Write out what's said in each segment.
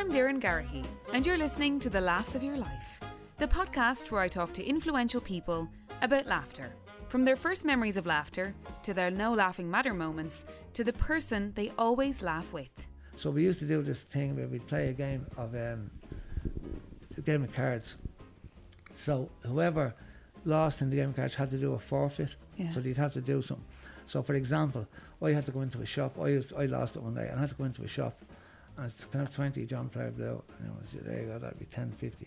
I'm Doireann Garrihy, and you're listening to The Laughs of Your Life, the podcast where I talk to influential people about laughter. From their first memories of laughter, to their no laughing matter moments, to the person they always laugh with. So we used to do this thing where we'd play a game of um, a game of cards. So whoever lost in the game of cards had to do a forfeit. Yeah. So they'd have to do something. So for example, I had to go into a shop. I used, I lost it one day, and I had to go into a shop. And it's kind of twenty John Player Blue, and I was there you go, that'd be ten fifty.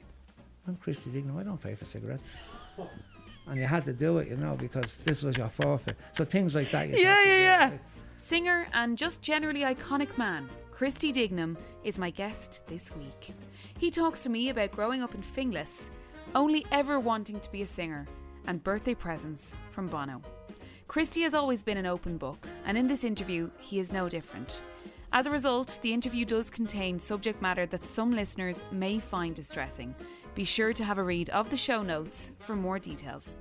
I'm Christy Dignam. I don't pay for cigarettes. and you had to do it, you know, because this was your forfeit. So things like that. you'd Yeah, yeah, yeah. like- Singer and just generally iconic man, Christy Dignam, is my guest this week. He talks to me about growing up in Finglas, only ever wanting to be a singer, and birthday presents from Bono. Christy has always been an open book, and in this interview, he is no different. As a result, the interview does contain subject matter that some listeners may find distressing. Be sure to have a read of the show notes for more details.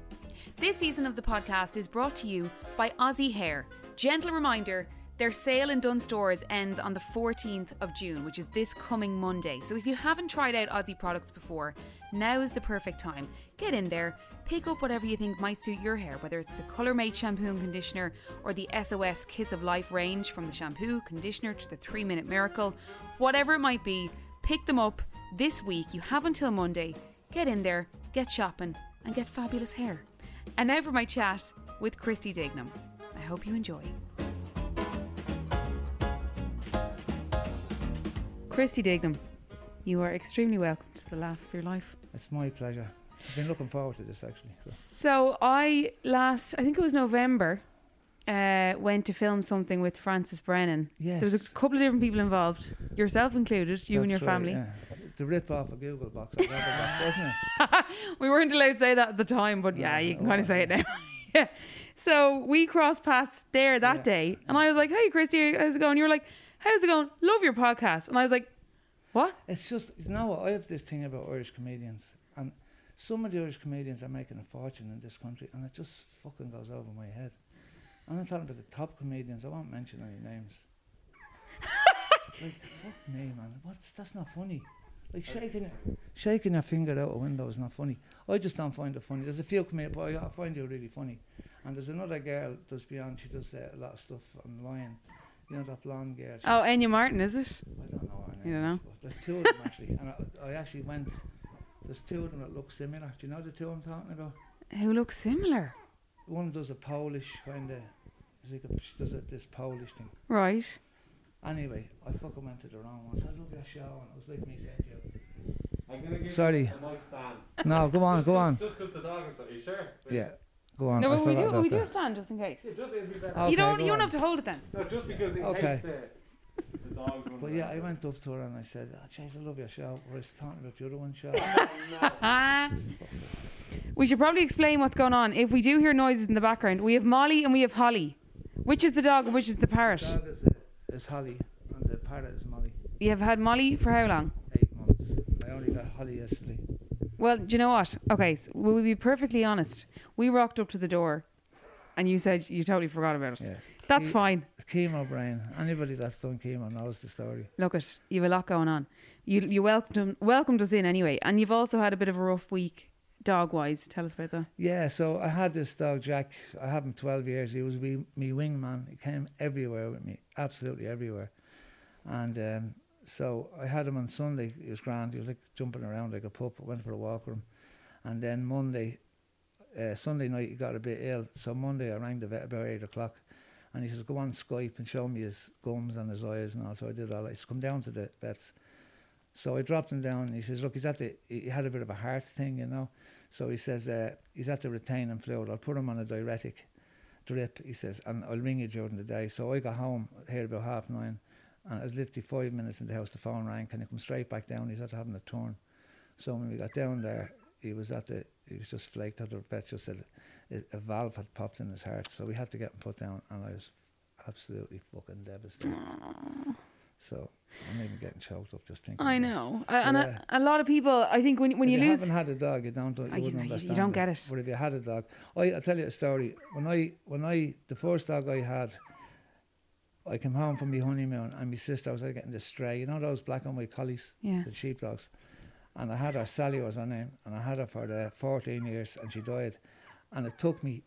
This season of the podcast is brought to you by Aussie Hair. Gentle reminder their sale in Dunnes Stores ends on the 14th of June, which is this coming Monday. So if you haven't tried out Aussie products before, now is the perfect time. Get in there, pick up whatever you think might suit your hair, whether it's the Colour Mate shampoo and conditioner or the SOS Kiss of Life range from the shampoo, conditioner to the 3 Minute Miracle. Whatever it might be, pick them up this week. You have until Monday. Get in there, get shopping, and get fabulous hair. And now for my chat with Christy Dignam. I hope you enjoy. Christy Dignam, you are extremely welcome to the last of your life. It's my pleasure. I've been looking forward to this actually. So. So I last, I think it was November, uh, went to film something with Francis Brennan. Yes. There was a couple of different people involved, yourself included, you and your That's right, family. yeah. The rip off a Gogglebox, box, isn't it? we weren't allowed to say that at the time, but yeah, No, you can kind of say it now. yeah. So we crossed paths there that Yeah. day, and I was like, "Hey, Christy, how's it going?" You were like, "How's it going? Love your podcast." And I was like, "What?" It's just you know what I have this thing about Irish comedians, and some of the Irish comedians are making a fortune in this country, and it just fucking goes over my head. I'm not talking about the top comedians. I won't mention any names. like fuck me, man. What? That's not funny. Like shaking shaking your finger out a window is not funny. I just don't find it funny. There's a few comedians, but I, I find you really funny. And there's another girl does beyond. She does uh, a lot of stuff online. You know that blonde girl. she- Oh, Enya Martin, is it? I don't know her name. You don't know? There's two of them actually, and I, I actually went. There's two of them that look similar. Do you know the two I'm talking about? Who looks similar? One does a Polish kind of. Like a, she does a, this Polish thing. Right. Anyway, I fucking went to the wrong one. So I love your show, and it was like me saying to you. I'm gonna give Sorry. you a mic stand. No, go on, go on. Just because the dog is. Are you sure? Yeah, go on. No, but we do. We do that. stand just in case. Yeah, just it'll. Okay, you don't. You don't on. have to hold it then. No, just because in Okay. case the, the dog's But yeah, I went up to her and I said, oh, jeez, I love your show. Or I was talking about the other one show. Ah. we should probably explain what's going on. If we do hear noises in the background, we have Molly and we have Holly. Which is the dog and which is the parrot? the dog is, uh, is Holly, and the parrot is Molly. You have had Molly for how long? Eight months. I only got Holly yesterday. Well, do you know what? Okay, so we'll be perfectly honest. We rocked up to the door and you said you totally forgot about us. Yes. That's He- fine. Chemo brain. Anybody that's done chemo knows the story. Look it, you have a lot going on. You you welcomed welcomed us in anyway, and you've also had a bit of a rough week dog wise. Tell us about that. Yeah, so I had this dog, Jack. I had him 12 years. He was me, me wingman. He came everywhere with me, absolutely everywhere. And um, so I had him on Sunday. He was grand. He was like jumping around like a pup. I went for a walk with him. And then Monday, uh, Sunday night, he got a bit ill. So Monday, I rang the vet about 8 o'clock. And he says, go on Skype and show me his gums and his eyes and all. So I did all that. He said, come down to the vet's. So I dropped him down and he says, look, he's at the, he had a bit of a heart thing, you know. So he says, uh, he's at the retaining fluid. I'll put him on a diuretic drip, he says, and I'll ring you during the day. So I got home here about half nine and it was literally five minutes in the house. The phone rang. Can you come straight back down? He's after having a turn. So when we got down there, he was at the, he was just flaked out. The vet just said a, a valve had popped in his heart. So we had to get him put down and I was absolutely fucking devastated. So I'm even getting choked up just thinking. I know, and Yeah. a, a lot of people. I think when when if you, you lose, haven't had a dog, you don't, you Oh, you wouldn't know, you- you don't get it. But if you had a dog, I I tell you a story. When I when I the first dog I had, I came home from my honeymoon, and my sister was like getting the stray. You know those black and white collies, Yeah. the sheepdogs. And I had her, Sally was her name, and I had her for the 14 years, and she died. And it took me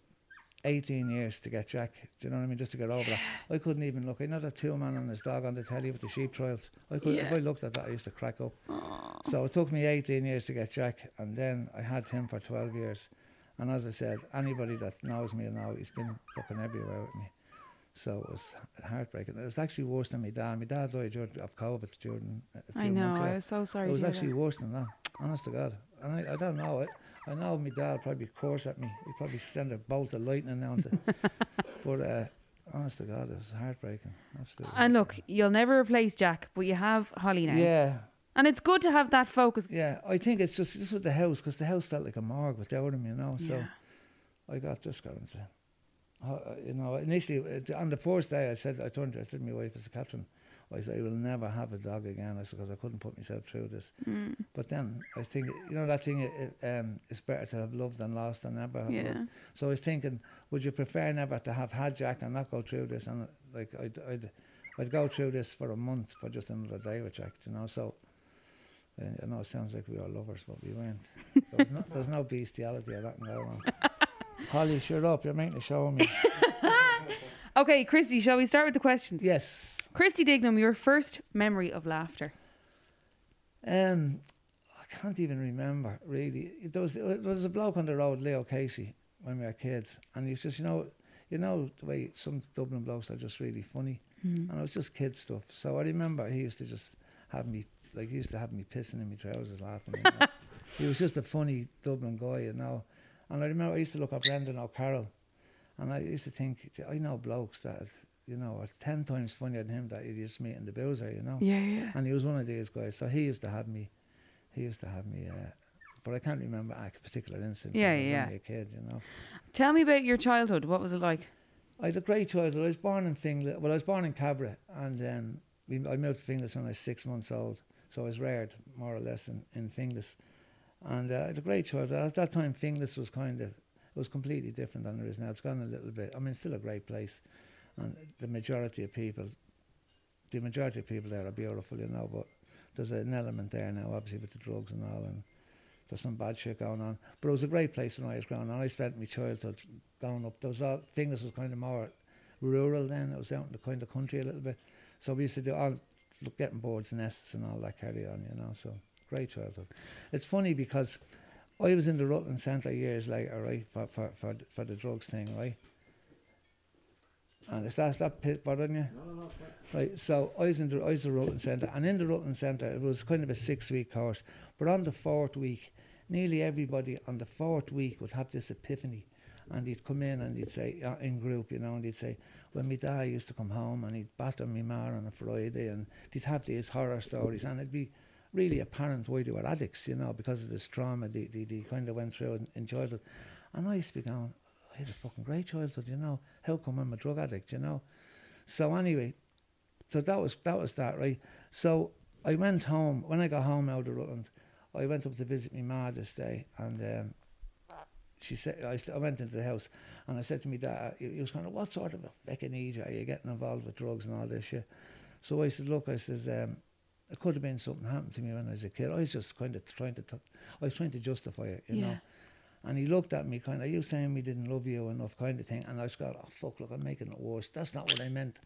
18 years to get Jack. Do you know what I mean? Just to get over that. I couldn't even look. I know that two man and his dog on the telly with the sheep trials. I could, if I looked at that, I used to crack up. Aww. So it took me 18 years to get Jack, and then I had him for 12 years. And as I said, anybody that knows me now, he's been fucking everywhere with me. So it was heartbreaking. It was actually worse than my dad. My dad died during, of COVID during a few I know. I was so sorry. It was actually that. worse than that. Honest to God. And I, I don't know it. I know my dad probably curse at me. He'd probably send a bolt of lightning down to. but uh, honest to God, it was heartbreaking. Absolutely. And look, you'll never replace Jack, but you have Holly now. Yeah, And it's good to have that focus. yeah. I think it's just just with the house because the house felt like a morgue without him, you know. So Yeah. I got just going to. Uh, you know, initially uh, on the first day, I said I turned I said to my wife, as a captain, I said I will never have a dog again. I said because I couldn't put myself through this. Mm. But then I was thinking, you know that thing. It, it, um, it's better to have loved than lost than never have Yeah. loved. So I was thinking, would you prefer never to have had Jack and not go through this? And like I'd, I'd, I'd go through this for a month for just another day with Jack. You know, so. Uh, I know it sounds like we are lovers, but we weren't. There's no, there's no bestiality or that going on. Holly, shut up! You're making a show me. Okay, Christy, shall we start with the questions? yes. Christy Dignam, your first memory of laughter. Um, I can't even remember really. There was there was a bloke on the road, Leo Casey, when we were kids, and he was just you know, you know the way some Dublin blokes are just really funny, Mm. and it was just kid stuff. So I remember he used to just have me like he used to have me pissing in my trousers laughing. He was just a funny Dublin guy, you know. And I remember I used to look at Brendan O'Carroll, and I used to think, "Gee, I know blokes that you know are ten times funnier than him that you just meet in the boozer, you know. Yeah, yeah. And he was one of these guys. So he used to have me, he used to have me, uh, but I can't remember a particular incident. Yeah, I was yeah. only a kid, you know. Tell me about your childhood. What was it like? I had a great childhood. I was born in Finglas. Well, I was born in Cabra, and um, we, I moved to Finglas when I was six months old. So I was reared more or less in, in Finglas. And uh, a great childhood. At that time, Finglas was kind of, it was completely different than it is now. It's gone a little bit. I mean, it's still a great place. And the majority of people, the majority of people there are beautiful, you know, but there's an element there now, obviously, with the drugs and all. And there's some bad shit going on. But it was a great place when I was growing up. I spent my childhood going up. There was all, Finglas was kind of more rural then. It was out in the kind of country a little bit. So we used to do all, getting birds' nests and all that carry on, you know. So great childhood. It's funny because I was in the Rutland Centre years later, right, for, for, for, for the drugs thing, right? And is that, that pit bothering you? No, no, no. Right, so I was in the I was the Rutland Centre, and in the Rutland Centre it was kind of a six week course. But on the fourth week, nearly everybody on the fourth week would have this epiphany, and he'd come in and he'd say uh, in group, you know, and he'd say, "When my dad used to come home and he'd batter me ma on a Friday, and he'd have these horror stories, and it'd be really apparent why they were addicts, you know, because of this trauma they they, they kind of went through in, in childhood." And I used to be going, "I had a fucking great childhood, you know. How come I'm a drug addict, you know?" So anyway, so that was that was that right. So I went home when I got home out of Rutland. I went up to visit my ma this day, and um, she said I, st- I went into the house, and I said to me dad, he he was kind of what sort of a fucking idiot are you getting involved with drugs and all this shit. So I said, look, I says. Um, it could have been something happened to me when I was a kid. I was just kind of trying to, t- I was trying to justify it, you know. And he looked at me kind of, you saying we didn't love you enough kind of thing. And I was going, oh, fuck, look, I'm making it worse. That's not what I meant.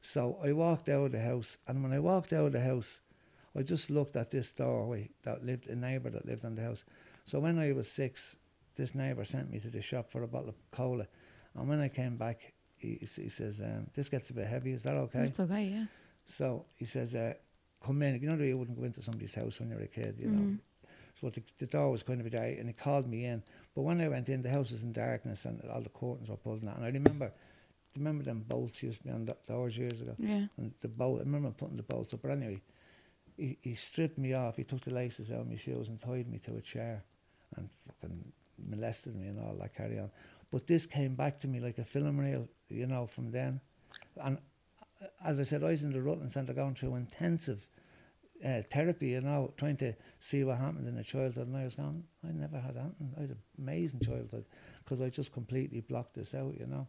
So I walked out of the house. And when I walked out of the house, I just looked at this doorway that lived, a neighbour that lived on the house. So when I was six, this neighbour sent me to the shop for a bottle of cola. And when I came back, he, he says, um, this gets a bit heavy. Is that okay? That's okay, yeah. So he says, uh, come in. You know, you wouldn't go into somebody's house when you're a kid, you know. Mhm. So the, the door was kind of ajar, and he called me in. But when I went in, the house was in darkness and all the curtains were pulled. And, and I remember, remember them bolts used to be on the doors years ago. Yeah. And the bolt, I remember putting the bolts up. But anyway, he, he stripped me off. He took the laces out of my shoes and tied me to a chair, and fucking molested me and all that carry on. But this came back to me like a film reel, you know, from then. And as I said, I was in the Rutland Centre going through intensive uh, therapy, you know, trying to see what happened in a childhood. And I was going, I never had that. I had an amazing childhood because I just completely blocked this out, you know.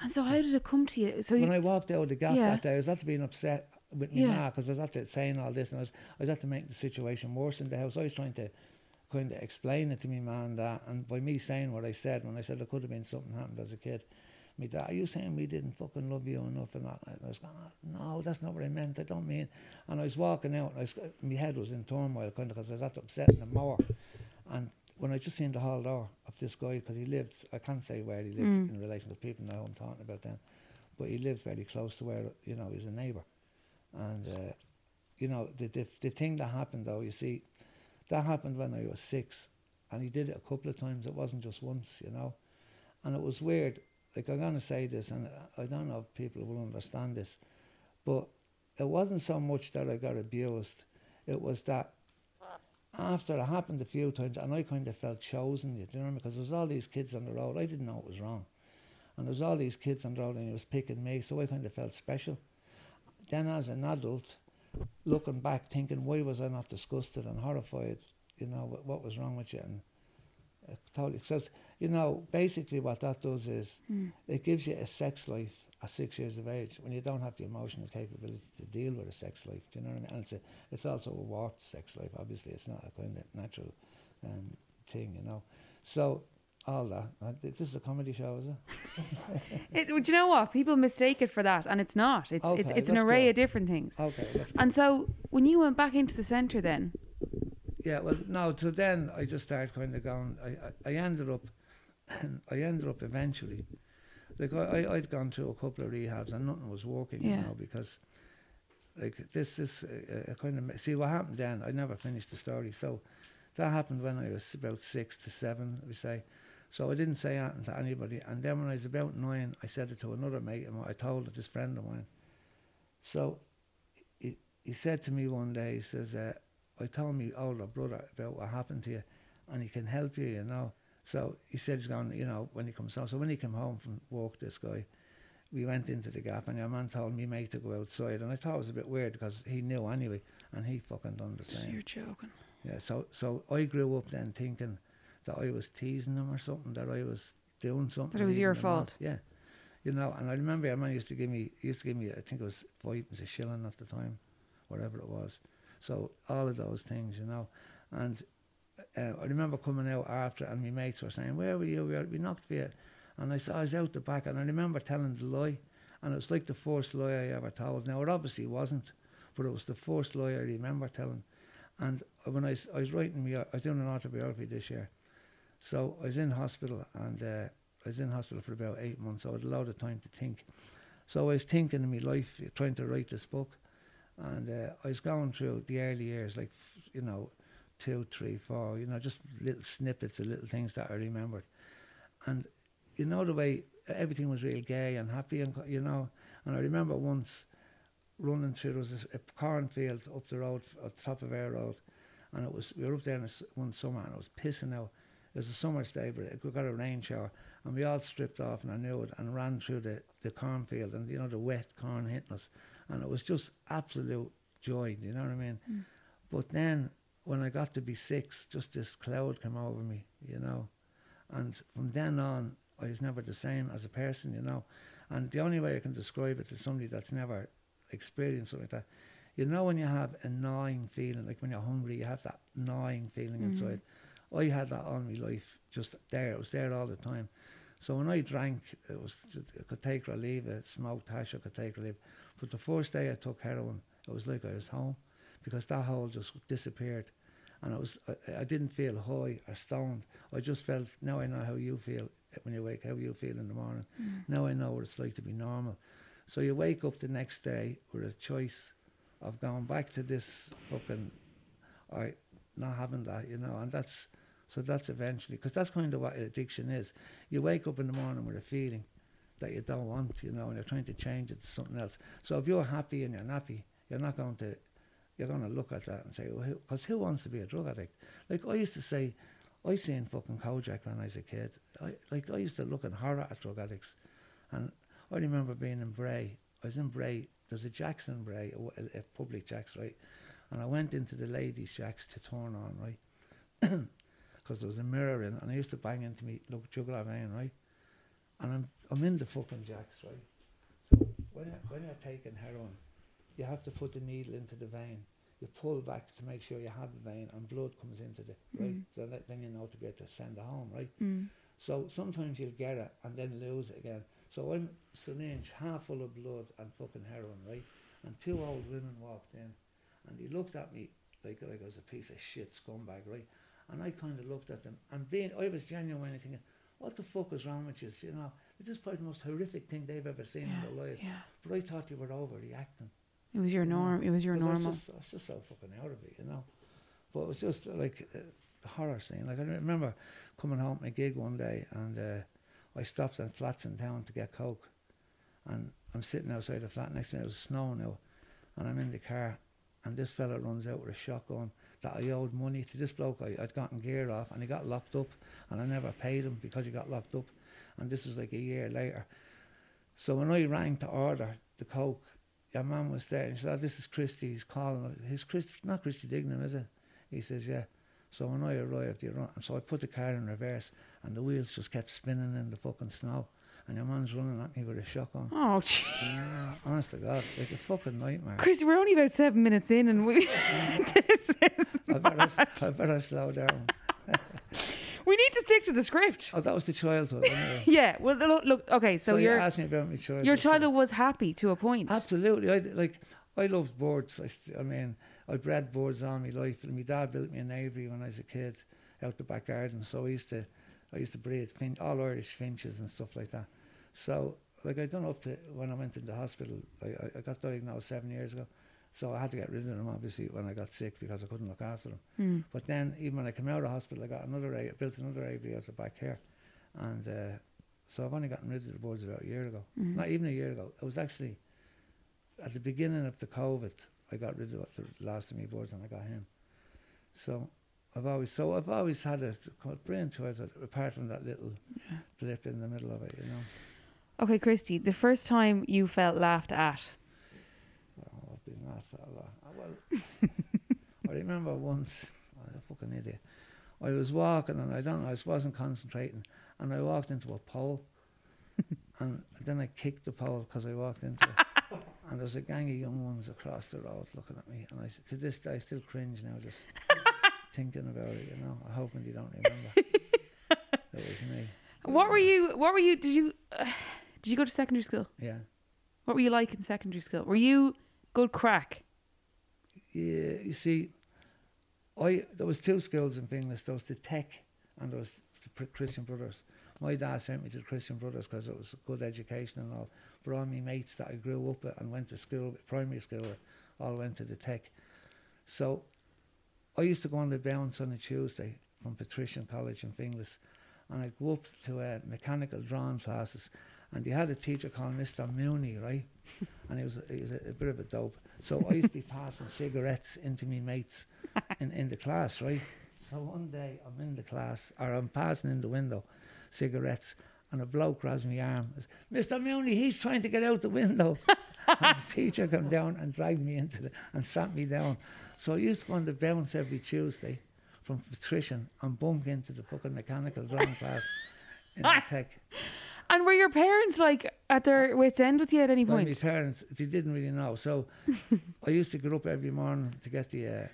And so how did it come to you? So when you, I walked out of the gaff Yeah. that day, I was after being upset with me Yeah. ma because I was after saying all this and I was, I was after making the situation worse in the house. I was trying to kind of explain it to me man that, and by me saying what I said, when I said there could have been something happened as a kid, me dad, are you saying we didn't fucking love you enough and that? And I was going, "Oh, no, that's not what I meant. I don't mean. And I was walking out, and I was, my head was in turmoil kind of because I was after upsetting him more. And when I just seen the hall door of this guy, because he lived, I can't say where he lived Mm. in relation to people know I'm talking about them, but he lived very close to where, you know, he's a neighbour. And, uh, you know, the, the, the thing that happened though, you see, that happened when I was six, and he did it a couple of times, it wasn't just once, you know. And it was weird, like I'm going to say this, and I don't know if people will understand this, but it wasn't so much that I got abused, it was that after it happened a few times, and I kind of felt chosen, you know, because there was all these kids on the road. I didn't know it was wrong, and there was all these kids on the road, and he was picking me, so I kind of felt special. Then, as an adult, looking back, thinking, why was I not disgusted and horrified? You know, what, was wrong with you? And totally, because you know, basically, what that does is Mm. it gives you a sex life at six years of age when you don't have the emotional capability to deal with a sex life. Do you know what I mean? And it's a, it's also a warped sex life. Obviously, it's not a kind of natural um, thing, you know. So all that. Uh, this is a comedy show, is it? it, do you know what? People mistake it for that, and it's not. It's it's, Okay, it's an array of different things. Okay. And so when you went back into the centre, then Yeah, well, no. So then I just started kind of going. I, I, I ended up, I ended up eventually, like I, I I'd gone through a couple of rehabs and nothing was working, Yeah. you know, because, like this is a, a kind of see what happened then. I never finished the story. So, that happened when I was about six to seven, we say. So I didn't say anything to anybody. And then when I was about nine, I said it to another mate and. I told it this friend of mine. So, he, he said to me one day, he says, uh, I told my older brother about what happened to you, and he can help you, you know. So he said he's going, you know, when he comes home. So when he came home from work, this guy, we went into the gap, and your man told me mate to go outside, and I thought it was a bit weird because he knew anyway, and he fucking done the same. you're joking. Yeah. So so I grew up then thinking that I was teasing him or something, that I was doing something. That it was your leading him on. fault. Yeah. You know, and I remember your man used to give me, used to give me, I think it was five, was a shilling at the time, whatever it was. So all of those things, you know, and uh, I remember coming out after, and my mates were saying, "Where were you? We, we knocked for you," and I saw I was out the back, and I remember telling the lie, and it was like the first lie I ever told. Now it obviously wasn't, but it was the first lie I remember telling. And when I was writing me, I was doing an autobiography this year, so I was in hospital, and uh, I was in hospital for about eight months. So I had a lot of time to think. So I was thinking in my life, trying to write this book, and uh, I was going through the early years, like you know, two, three, four, you know, just little snippets of little things that I remembered, and you know the way everything was real gay and happy, and you know, and I remember once running through there was this, a cornfield up the road, at the top of our road, and it was we were up there in a one summer and it was pissing out. It was a summer's day, but we got a rain shower, and we all stripped off and I knew it and ran through the, the cornfield and you know the wet corn hitting us, and it was just absolute joy. You know what I mean? Hmm. But then when I got to be six, just this cloud came over me, you know, and from then on I was never the same as a person, you know. And the only way I can describe it to somebody that's never experienced something like that, you know, when you have a gnawing feeling, like when you're hungry, you have that gnawing feeling hmm. inside. I had that all my life, just there. It was there all the time. So when I drank, it was I could take or leave it. Smoked hash, I could take or leave. But the first day I took heroin, it was like I was home, because that hole just disappeared, and it was I, I didn't feel high or stoned. I just felt now I know how you feel eh, when you wake, how you feel in the morning. Mm. Now I know what it's like to be normal. So you wake up the next day with a choice of going back to this fucking, or not having that, you know, and that's so that's eventually because that's kind of what addiction is. You wake up in the morning with a feeling that you don't want, you know, and you're trying to change it to something else. So if you're happy and you're nappy, you're not going to, you're going to look at that and say, well, because who, wants to be a drug addict? Like I used to say, I seen fucking Kojak when I was a kid. I like I used to look in horror at drug addicts, and I remember being in Bray. I was in Bray. There's a Jackson Bray, a public Jacks, right? And I went into the ladies' Jacks to turn on, right? Because there was a mirror in, and I used to bang into me look jugular vein, right? and I'm I'm in the fucking jacks, right? So when you're, when you're taking heroin, you have to put the needle into the vein. You pull back to make sure you have the vein, and blood comes into the right. Mm. So that, then you know to be able to send it home, right? Mm. So sometimes you'll get it and then lose it again. So I'm syringe half full of blood and fucking heroin, right? And two old women walked in, and they looked at me like like I was a piece of shit scumbag, right? And I kind of looked at them, and being I was genuinely thinking, what the fuck is wrong with you? You know, this is probably the most horrific thing they've ever seen Yeah. in their lives. Yeah. But I thought you were overreacting. It was your you know, norm. It was your 'cause I normal. was just, I was just so fucking out of it, you know. But it was just uh, like a horror scene. Like I remember coming home from a gig one day, and uh, I stopped at flats in town to get coke, and I'm sitting outside the flat next to me. It was snowing now, and I'm in the car, and this fella runs out with a shotgun that I owed money to this bloke. I, I'd gotten gear off, and he got locked up, and I never paid him because he got locked up, and this was like a year later. So when I rang to order the coke, your man was there, and he said, "Oh, this is Christy. He's calling. He's Christy, not Christy Dignam, is it?" He says, "Yeah." So when I arrived, he run, so I put the car in reverse, and the wheels just kept spinning in the fucking snow, and your man's running at me with a shotgun. Oh, jeez. Yeah, honest to God, like a fucking nightmare. Chris, we're only about seven minutes in, and we this is I better. I better slow down. we need to stick to the script. Oh, that was the childhood. Yeah. Well, look. look okay. So, so you asked me about my childhood. your so- childhood was happy to a point. Absolutely. I like. I loved birds. I, st- I mean, I bred boards all my life. And my dad built me an aviary when I was a kid, out the back garden. So I used to, I used to breed fin- all Irish finches and stuff like that. So like I done up to when I went into hospital. I, I, I got diagnosed seven years ago. So I had to get rid of them obviously when I got sick because I couldn't look after them. Hmm. But then even when I came out of hospital, I got another a- built another aviary out the back here, and uh, so I've only gotten rid of the birds about a year ago. Mhm. Not even a year ago. It was actually at the beginning of the COVID. I got rid of the last of my birds, and I got him. So I've always so I've always had a brain childhood apart from that little Yeah. blip in the middle of it, you know. Okay, Christy. The first time you felt laughed at. Oh, I've been laughed at a lot. Oh, well, I remember once, I was a fucking idiot. I was walking and I don't know, I just wasn't concentrating, and I walked into a pole, and then I kicked the pole because I walked into it. And there was a gang of young ones across the road looking at me, and I to this day I still cringe now just thinking about it. You know, I'm hoping they don't remember. it was me. What were you? What were you? Did you? Uh, did you go to secondary school? Yeah. What were you like in secondary school? Were you good crack? Yeah, you see, I there was two schools in Finglas. There was the Tech and there was the Christian Brothers. My dad sent me to the Christian Brothers because it was a good education and all. But all my mates that I grew up with and went to school, primary school, all went to the Tech. So I used to go on the bounce on a Tuesday from Patrician College in Finglas, and I'd go up to uh, mechanical drawing classes. And they had a teacher called Mr. Mooney, right? and he was, he was a, a bit of a dope. So I used to be passing cigarettes into me mates in, in the class, right? So one day I'm in the class, or I'm passing in the window, cigarettes, and a bloke grabs my arm. says, Mr. Mooney, he's trying to get out the window. and the teacher came down and dragged me into the and sat me down. So I used to go on the bounce every Tuesday from Patrician and bump into the fucking mechanical drawing class in the tech. And were your parents like at their wits' end with you at any Well, my point? parents, they didn't really know. So I used to get up every morning to get the uh,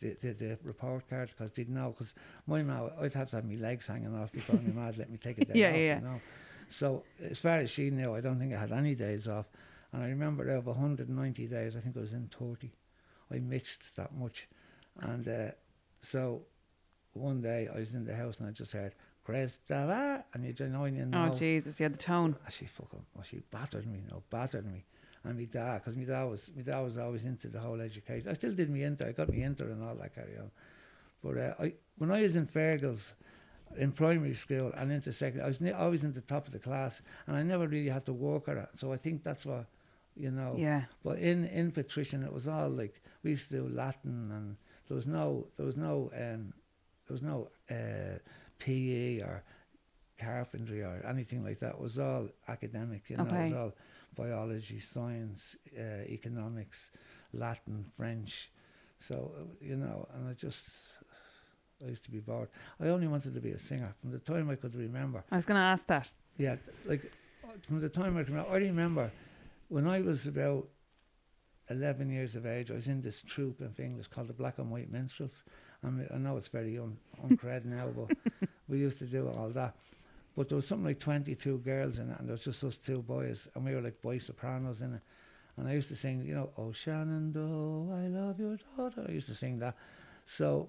the, the, the, report card because they didn't know. Because my mum, I'd have to have my legs hanging off before my mad let me take a day Yeah, off. yeah, yeah. You know. So as far as she knew, I don't think I had any days off. And I remember out of 190 days, I think I was in 30. I missed that much. And uh, so one day I was in the house and I just heard, Christopher, and you know, you know Oh Jesus, yeah, the tone. Ah, she fucking, well, she battered me, no, battered me. And my dad, because my dad was, my dad was always into the whole education. I still did me inter, I got me inter and all that carry on. But uh, I, when I was in Fergals, in primary school and into secondary, I was ne- always in the top of the class, and I never really had to work at it. So I think that's what, you know. Yeah. But in in patrician, it was all like we used to do Latin, and there was no there was no um, there was no uh, PE or carpentry or anything like that. It was all academic, you know. It was all biology, science, uh, economics, Latin, French. So you know, and I just I used to be bored. I only wanted to be a singer from the time I could remember. I was going to ask that. Yeah, like from the time I can remember. I remember when I was about 11 years of age, I was in this troupe in English called the Black and White Minstrels. I, mean, I know it's very un, uncred now, but we used to do all that. But there was something like 22 girls in it, and there was just us two boys, and we were like boy sopranos in it. And I used to sing, you know, Oh Shenandoah, I love your daughter. I used to sing that. So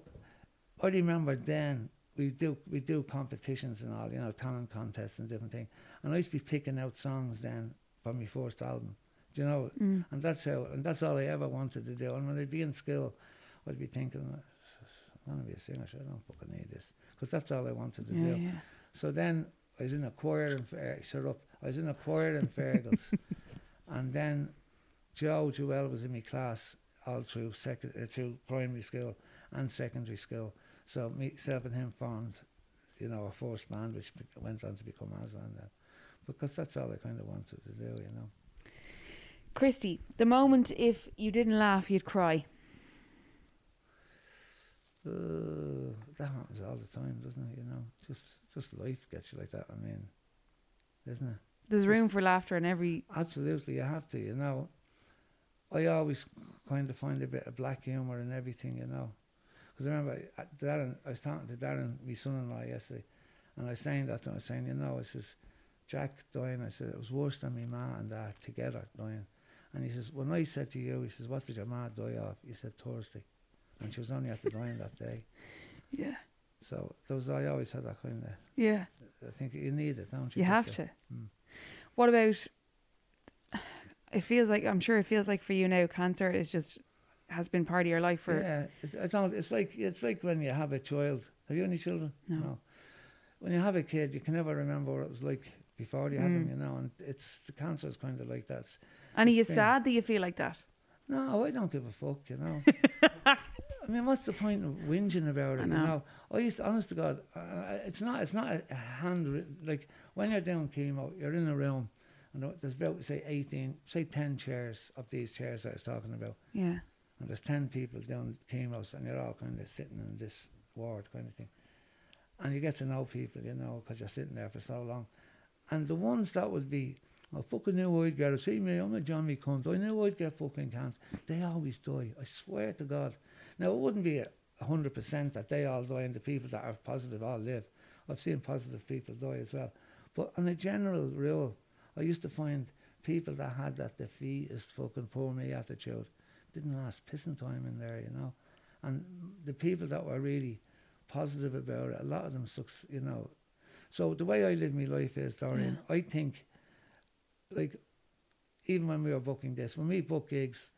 I remember then we do we do competitions and all, you know, talent contests and different things. And I used to be picking out songs then for my first album. Do you know? Mm. And that's how and that's all I ever wanted to do. And when I'd be in school, I'd be thinking, I want to be a singer, so I don't fucking need this. Because that's all I wanted to Yeah, do. yeah. So then I was in a choir in Fair, shut up. I was in a choir in Fergus, and then Joe Jewell was in my class all through second, uh, through primary school and secondary school. So myself and him formed, you know, a first band, which went on to become Aslan then, because that's all I kind of wanted to do, you know. Christy, the moment if you didn't laugh, you'd cry. Uh, that happens all the time, doesn't it? You know, just just life gets you like that. I mean, isn't it? There's room for laughter in every. Absolutely, you have to. You know, I always kind of find a bit of black humour in everything. You know, because I remember uh, Darren. I was talking to Darren, my son-in-law, yesterday, and I was saying that. to him, I was saying, you know, I says, Jack dying. I said it was worse than my ma and dad together dying. And he says, when I said to you, he says, what did your ma die of? You said Thursday, and she was only at the dying that day. Yeah. So those I always had that kind of. Yeah. I think you need it, don't you? You have to. Mm. What about? It feels like I'm sure it feels like for you now, cancer is just has been part of your life for. yeah, it, I don't. It's like it's like when you have a child. Have you any children? No. When you have a kid, you can never remember what it was like before you had them. Mm. You know, and it's the cancer is kind of like that. It's- And are you been- sad that you feel like that? No, I don't give a fuck. You know. I mean, what's the point of whinging about it? I You know. know, I used to, honest to God, uh, it's not, it's not a, a hand like when you're doing chemo, you're in a room, and there- there's about say 18, say 10 chairs of these chairs that I was talking about. Yeah. and there's 10 people doing chemos and you're all kind of sitting in this ward kind of thing. And you get to know people, you know, because you're sitting there for so long. And the ones that would be, I fucking knew I'd get it. See me, I'm a Johnny cunt. I knew I'd get fucking cancer. They always die. I swear to God. Now, it wouldn't be a 100% that they all die and the people that are positive all live. I've seen positive people die as well. But on a general rule, I used to find people that had that defeatist fucking poor me attitude didn't last pissing time in there, you know. And the people that were really positive about it, a lot of them, you know. So the way I live my life is, Doireann, I think, like, even when we were booking this, when we book gigs,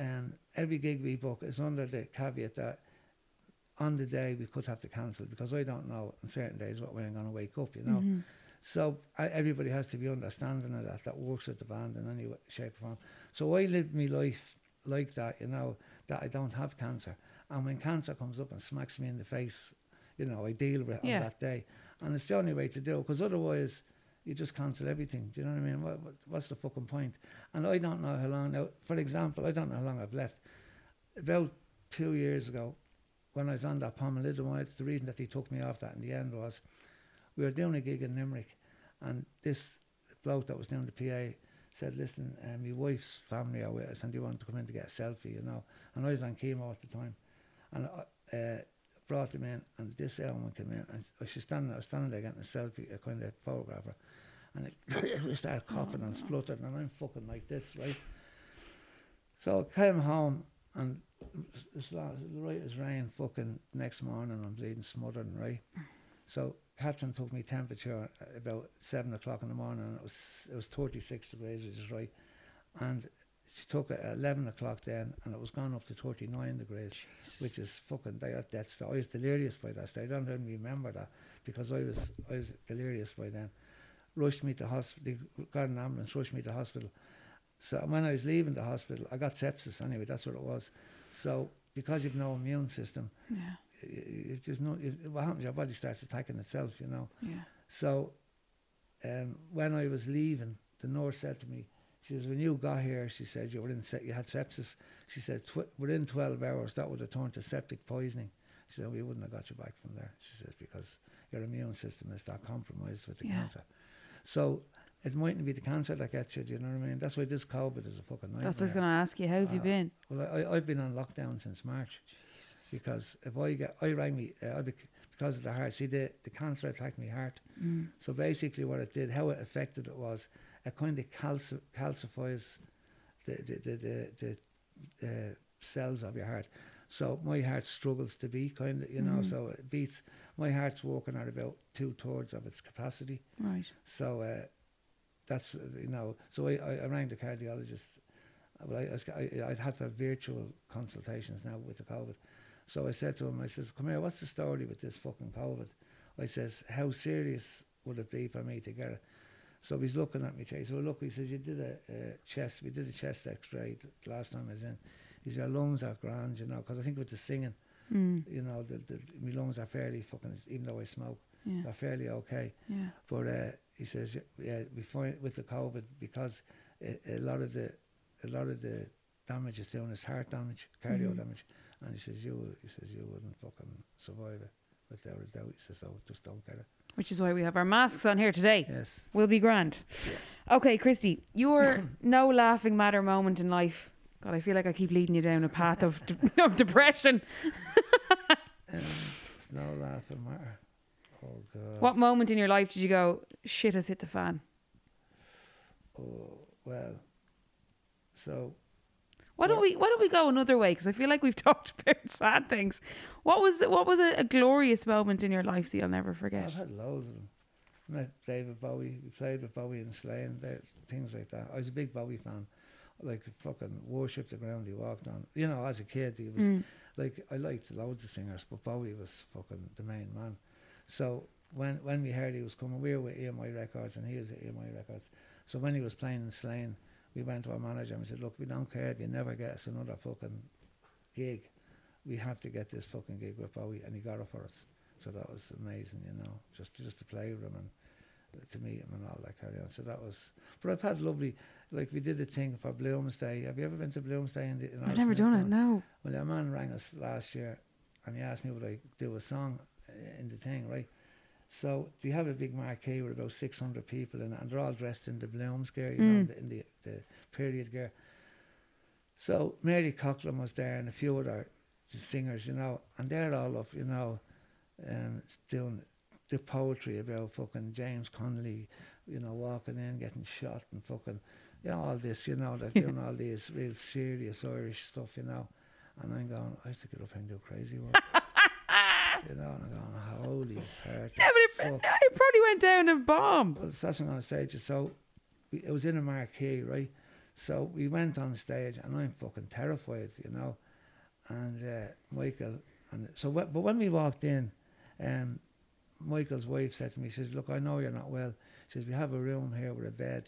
um, every gig we book is under the caveat that on the day we could have to cancel because I don't know on certain days what way I'm going to wake up, you know. Mhm. So I, everybody has to be understanding of that, that works with the band in any way, shape or form. So I live my life like that, you know, that I don't have cancer. And when cancer comes up and smacks me in the face, you know, I deal with it Yeah. on that day. And it's the only way to do it, because otherwise you just cancel everything. Do you know what I mean? What, what, what's the fucking point? And I don't know how long now, for example, I don't know how long I've left. About two years ago, when I was on that pomalidomide, the reason that they took me off that in the end was we were doing a gig in Limerick, and this bloke that was doing the PA said, "Listen, um, my wife's family are with us, and they want to come in to get a selfie, you know." And I was on chemo at the time, and uh, brought him in, and this woman came in, and I was standing, I was standing there getting a selfie, a kind of photographer, and it, started coughing and spluttering, and I'm fucking like this, right? So I came home, and it's la- right as rain, fucking next morning, I'm bleeding, smothering, right? So Catherine took me temperature about seven o'clock in the morning, and it was it was 36 degrees, which is right. And she took it at 11 o'clock then, and it was gone up to 39 degrees, which is fucking di- that's the, I was delirious by that stage. I don't even remember that because I was I was delirious by then. Rushed me to hospital. They got an ambulance, rushed me to hospital. So when I was leaving the hospital, I got sepsis anyway. That's what it was. So because you've no immune system, Yeah. it just no. It, what happens? Your body starts attacking itself. You know. Yeah. So um, when I was leaving, the nurse said to me, she says, when you got here, she said, you were in se- you had sepsis. She said, tw- within 12 hours, that would have turned to septic poisoning. She said, we wouldn't have got you back from there. She says, because your immune system is that compromised with the Yeah. cancer. So it mightn't be the cancer that gets you, do you know what I mean? That's why this COVID is a fucking nightmare. That's what I was going to ask you. How have you Uh, been? Well, I, I've been on lockdown since March because if I get, I rang me, uh, I bec- because of the heart. See, the, the cancer attacked my heart. Mm. So basically, what it did, how it affected it was, it kind of calci- calcifies the the the, the, the uh, cells of your heart. So my heart struggles to beat, kind of, you know. Mhm. So it beats. My heart's working at about two thirds of its capacity. Right. So uh, that's you know. So I, I, I rang the cardiologist. Well, I, I, I, I'd have to have virtual consultations now with the COVID. So I said to him, I says, "Come here, what's the story with this fucking COVID?" I says, "How serious would it be for me to get it?" So he's looking at me. He says, "Well, look," he says, "You did a, a chest. We did a chest X-ray last time I was in. He says, your lungs are grand, you know, because I think with the singing, Mm. you know, the, the my lungs are fairly fucking, even though I smoke, Yeah. they're fairly okay." Yeah. But uh, he says, yeah, we find with the COVID because a, a lot of the a lot of the damage is doing is heart damage, cardio Mhm. damage, and he says you he says you wouldn't fucking survive it without a doubt. He says, so just don't get it. Which is why we have our masks on here today. Yes. We'll be grand. Okay, Christy, your no laughing matter moment in life. God, I feel like I keep leading you down a path of, de- of depression. Um, it's no laughing matter. Oh God. What moment in your life did you go, shit has hit the fan? Oh well. So Why don't we Why don't we go another way? Because I feel like we've talked about sad things. What was What was a, a glorious moment in your life that you'll never forget? I've had loads of them. Met David Bowie. We played with Bowie and Slane. there- Things like that. I was a big Bowie fan. Like fucking worshipped the ground he walked on. You know, as a kid, he was Mm. like I liked loads of singers, but Bowie was fucking the main man. So when when we heard he was coming, we were with EMI Records and he was at EMI Records. So when he was playing in Slane, we went to our manager and we said, "Look, we don't care if you never get us another fucking gig. We have to get this fucking gig with Bowie," and he got it for us. So that was amazing, you know, just just to play with him and to meet him and all that carry on. So that was. But I've had lovely, like we did a thing for Bloomsday. Have you ever been to Bloomsday? In the, in I've never done it. No. well, a man rang us last year and he asked me would I do a song uh, in the thing, right? So do you have a big marquee with about 600 people in it and they're all dressed in the blooms gear, you know, Mm. the, in the, the period gear. So Mary Coughlan was there and a few other singers, you know, and they're all up, you know, um, doing the poetry about fucking James Connolly, you know, walking in, getting shot and fucking, you know, all this, you know, they're doing all these real serious Irish stuff, you know. And I'm going, I have to get up and do Crazy World. you know, and I'm going, holy heart. Yeah, but it, it probably went down a bomb. Well, that's what I'm going to say to you. So we, it was in a marquee, right? So we went on stage, and I'm fucking terrified, you know. And uh, Michael, and so but when we walked in, um, Michael's wife said to me, she says, "Look, I know you're not well." She says, "We have a room here with a bed.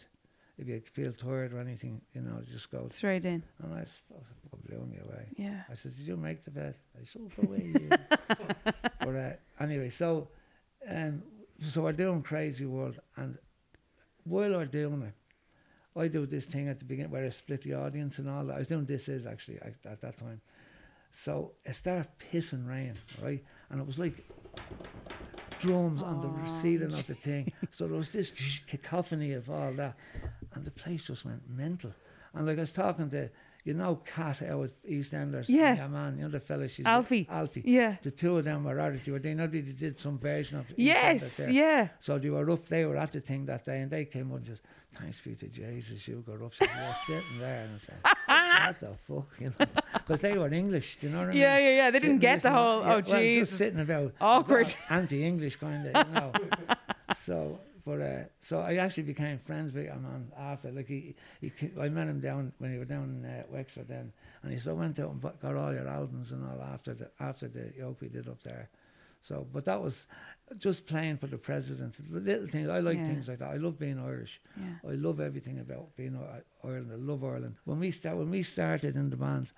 If you feel tired or anything, you know, just go." Straight in. And I s- fucking blew me away. Yeah. I said, "Did you make the bed?" I said, "Oh, away." you." but uh, anyway, so um, so we're doing Crazy World, and while we're doing it, I do this thing at the beginning where I split the audience and all that. I was doing this is actually at, at that time. So it started pissing rain, right? And it was like drums on the ceiling of the thing. So there was this cacophony of all that, and the place just went mental. And like I was talking to, you know, Kat out at EastEnders, Yeah. yeah, man, you know the fella she's with, Alfie. Alfie. Yeah. The two of them were at it. They were they know they did some version of Yes. Yeah. So they were up, they were at the thing that day, and they came up and just, thanks be to Jesus, you got up. So they were sitting there, and I said, what the fuck, you know? Because they were English, do you know what I mean? Yeah, yeah, yeah. They Sitting didn't get the whole, yeah, oh, well, Jesus. just sitting about. Awkward. Anti-English kind of, you know. so, but uh, so I actually became friends with him on after. Like he, he, I met him down when he was down in uh, Wexford then, and he said, "Went out and got all your albums and all after the after the yoke we did up there." So, but that was just playing for the president. The little things I like Yeah. things like that. I love being Irish. Yeah. I love everything about being Ireland. I love Ireland. When we start, when we started in the band,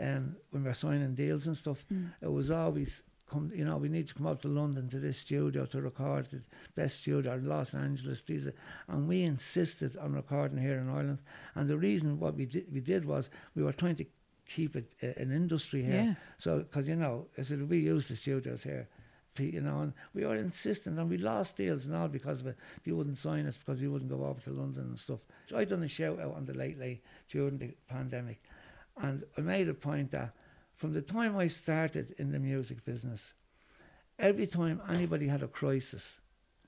um, when we were signing deals and stuff, Mm. it was always come. You know, we need to come out to London to this studio to record the best studio in Los Angeles. These, are, and we insisted on recording here in Ireland. And the reason what we did we did was we were trying to keep it a, an industry here. Yeah. So, because you know, I said we use the studios here, you know, and we were insistent, and we lost deals and all because of it. They wouldn't sign us because we wouldn't go over to London and stuff. So I done a shout out on the late late during the pandemic, and I made a point that from the time I started in the music business, every time anybody had a crisis,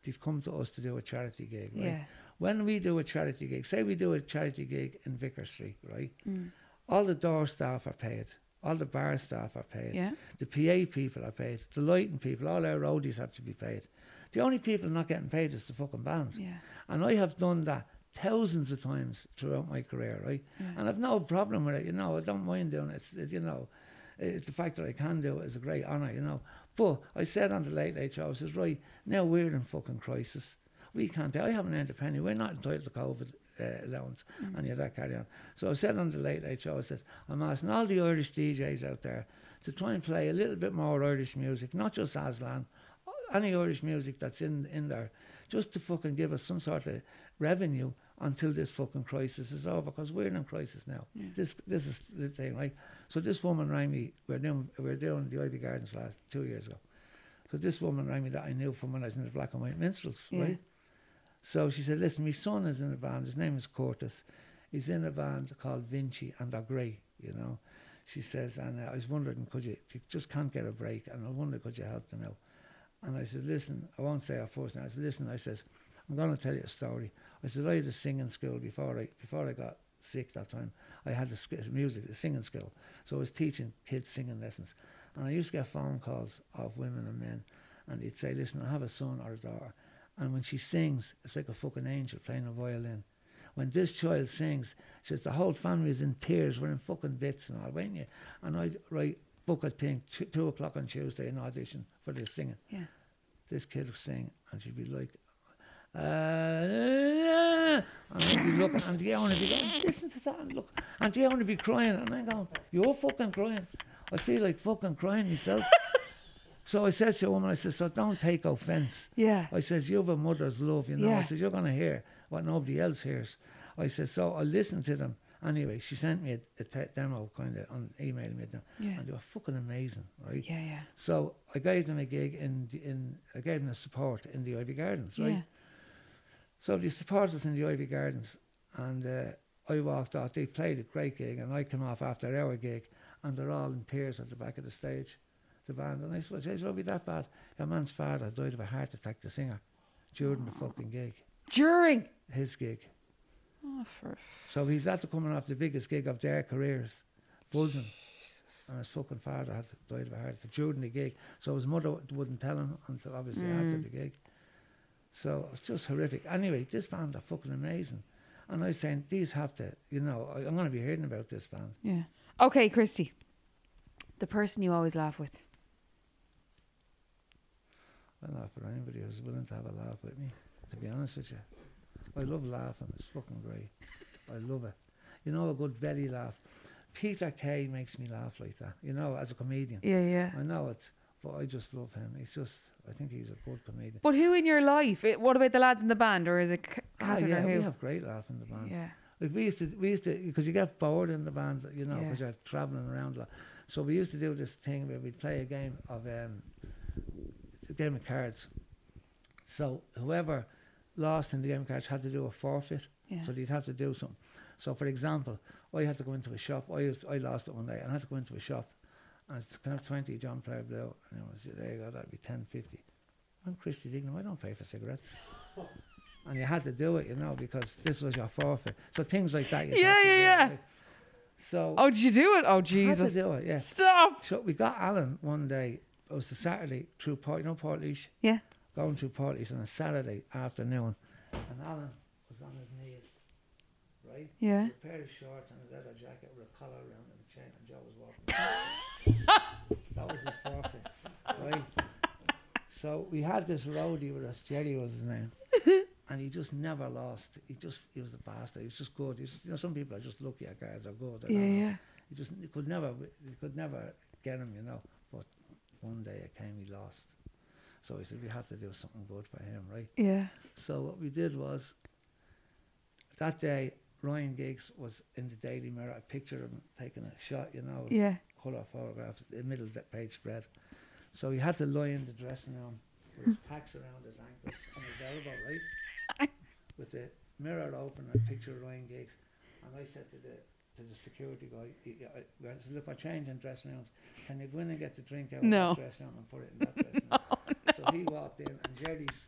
they've come to us to do a charity gig. Right? Yeah. When we do a charity gig, say we do a charity gig in Vicar Street, right? Mm. All the door staff are paid. All the bar staff are paid. Yeah. The PA people are paid. The lighting people, all our roadies have to be paid. The only people not getting paid is the fucking band. Yeah. And I have done that thousands of times throughout my career, right? Yeah. And I've no problem with it, you know. I don't mind doing it. It's, it, you know, the fact that I can do it is a great honour, you know. But I said on the Late Late Show, I says, right, now we're in fucking crisis. We can't, I haven't earned a penny. We're not entitled to COVID uh, allowance Mm. and you that carry on. So I said on the Late Late Show, I said, I'm asking all the Irish DJs out there to try and play a little bit more Irish music, not just Aslan, any Irish music that's in, in there, just to fucking give us some sort of revenue until this fucking crisis is over, because we're in a crisis now. Yeah. This this is the thing, right? So this woman rang me. We're doing we're doing the Iveagh Gardens last two years ago. So this woman rang me that I knew from when I was in the Black and White Minstrels, Yeah. right? So she said, "Listen, my son is in a band. His name is Curtis. He's in a band called Vinci, and they're great, you know." She says, and uh, I was wondering, could you, if you just can't get a break, and I wonder, could you help them out? And I said, listen, I won't say her first name. I said, listen, I says, I'm going to tell you a story. I said, I had a singing school before I before I got sick that time. I had the sk- music, a singing school. So I was teaching kids singing lessons. And I used to get phone calls of women and men. And they'd say, listen, I have a son or a daughter. And when she sings, it's like a fucking angel playing a violin. When this child sings, she says, the whole family is in tears. We're in fucking bits and all, weren't you? And I'd write, book a thing, two, two o'clock on Tuesday, an audition for this singing Yeah. this kid would sing, and she'd be like, uh, and I'd be looking, and the owner would be going, listen to that, and look, and the owner would be crying, and I'm going, you're fucking crying. I feel like fucking crying myself. so I said to a woman, I said, so don't take offence. Yeah. I says, you have a mother's love, you know. Yeah. I says, you're going to hear what nobody else hears. I said, so I'll listen to them. Anyway, she sent me a, a te- demo, kind of, on email me them, Yeah. and they were fucking amazing, right? Yeah. Yeah. So I gave them a gig in the, in I gave them a support in the Iveagh Gardens, right? Yeah. So they support us in the Iveagh Gardens, and uh, I walked off. They played a great gig, and I came off after our gig, and they're all in tears at the back of the stage, the band. And I said, "Jeez, will be that bad?" Your man's father died of a heart attack. The singer during the fucking gig, During. his gig. Oh, for So he's after coming off the biggest gig of their careers, buzzing. And his fucking father had died of a heart attack during the gig. So his mother wouldn't tell him until obviously after Mm. the gig. So it's just horrific. Anyway, this band are fucking amazing. And I was saying, these have to, you know, I, I'm going to be hearing about this band. yeah. Okay, Christy. The person you always laugh with. I laugh at anybody who's willing to have a laugh with me, to be honest with you. I love laughing. It's fucking great. I love it. You know, a good belly laugh. Peter Kay makes me laugh like that, you know, as a comedian. Yeah. Yeah. I know it, but I just love him. He's just, I think he's a good comedian. But who in your life? It, what about the lads in the band, or is it C- Ah, Catherine yeah, or we have great laugh in the band. Yeah. Like we used to, we used to, because you get bored in the band, you know, Yeah. because you're traveling around a lot. So we used to do this thing where we'd play a game of, um, a game of cards. So whoever lost in the game of cards had to do a forfeit. Yeah. So they'd have to do something. So for example, I had to go into a shop. I used, I lost it one day, and I had to go into a shop. And I said, can I twenty John Player Blue? And I said, there you go, that'd be ten fifty. I'm Christy Dignam. I don't pay for cigarettes. and you had to do it, you know, because this was your forfeit. So things like that. You Yeah, yeah, yeah. So Oh, did you do it? Oh, Jesus! had to do it, yeah. Stop. So we got Alan one day. It was a Saturday through Port, you know Portlaoise? Yeah. Going through Portlaoise on a Saturday afternoon, and Alan was on his knees, right? Yeah. With a pair of shorts and a leather jacket with a collar around and a chain, and Joe was walking. that was his forfeit, right? So we had this roadie with us. Jerry was his name, and he just never lost. He just he was a bastard. He was just good. He was, you know, some people are just lucky at cards or good. Yeah. Yeah. He just he could never he could never get him, you know. But one day it came, he lost. So he said we had to do something good for him, right? Yeah. So what we did was that day Ryan Giggs was in the Daily Mirror. I pictured him taking a shot, you know, Yeah. Colour photograph, the middle of the page spread. So he had to lie in the dressing room with his packs around his ankles and his elbow, right? with the mirror open, I pictured Ryan Giggs. And I said to the to the security guy, he- I, I said, look, we're changing dressing rooms. Can you go in and get the drink out No. of this dressing room and put it in that dressing room? So he walked in and Jerry's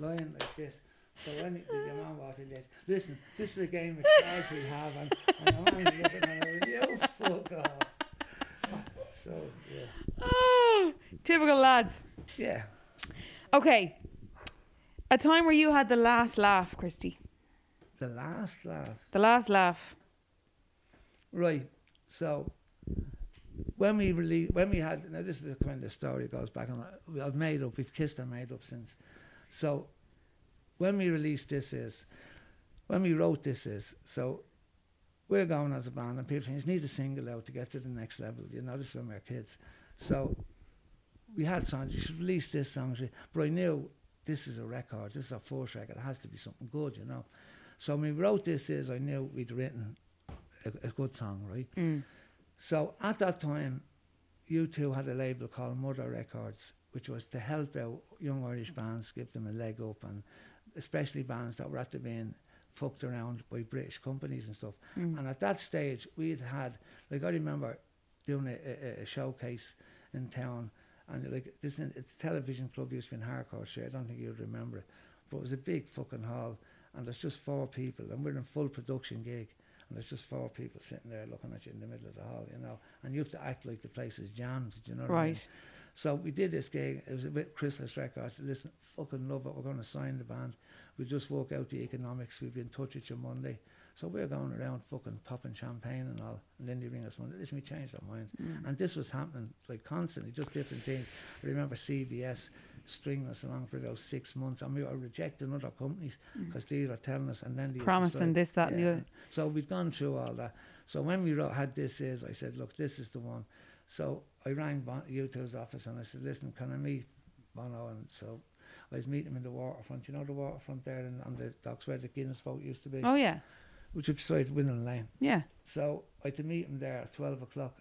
lying like this. So when the, the man walked in, he said, listen, this is a game of cards we have. And, and the man's looking at me, you fuck off. So, yeah. Oh, typical lads. Yeah. Okay. A time where you had the last laugh, Christy. The last laugh. The last laugh. Right. So when we released, when we had, now this is the kind of story that goes back, and I- I've made up, we've kissed and made up since. So when we released This Is, when we wrote This Is, so we're going as a band, and people saying, you need a single out to get to the next level, you know, this is we were kids. So we had songs, you should release this song, but I knew this is a record, this is a first record, it has to be something good, you know. So when we wrote This Is, I knew we'd written a, a good song, right? Mm. So at that time, U2 had a label called Mother Records, which was to help out young Irish bands, give them a leg up, and especially bands that were at the being fucked around by British companies and stuff. Mm. And at that stage, we'd had, like, I remember doing a, a, a showcase in town, and like this, a television club used to be in Harcourt Street. I don't think you'd remember it, but it was a big fucking hall, and there's just four people, and we're in full production gig, and there's just four people sitting there looking at you in the middle of the hall, you know, and you have to act like the place is jammed, do you know what I mean? So we did this gig. It was a bit Chrysalis Records. I said, listen, fucking love it. We're going to sign the band. We just work out the economics. We'll be in touch with you Monday. So we're going around fucking popping champagne and all. And then they ring us Monday. Listen, we changed our minds. Mm. And this was happening like constantly, just different things. I remember CBS stringing us along for about six months. And we were rejecting other companies because they were telling us. And then they Mm. Promising this, that, and the other. So we'd gone through all that. So when we wrote, had this is, I said, look, this is the one. So I rang bon- U2's office and I said, listen, can I meet Bono? And so I was meeting him in the waterfront. You know the waterfront there and on the docks where the Guinness boat used to be, Oh yeah. which is beside Windmill Lane. Yeah. So I had to meet him there at 12 o'clock.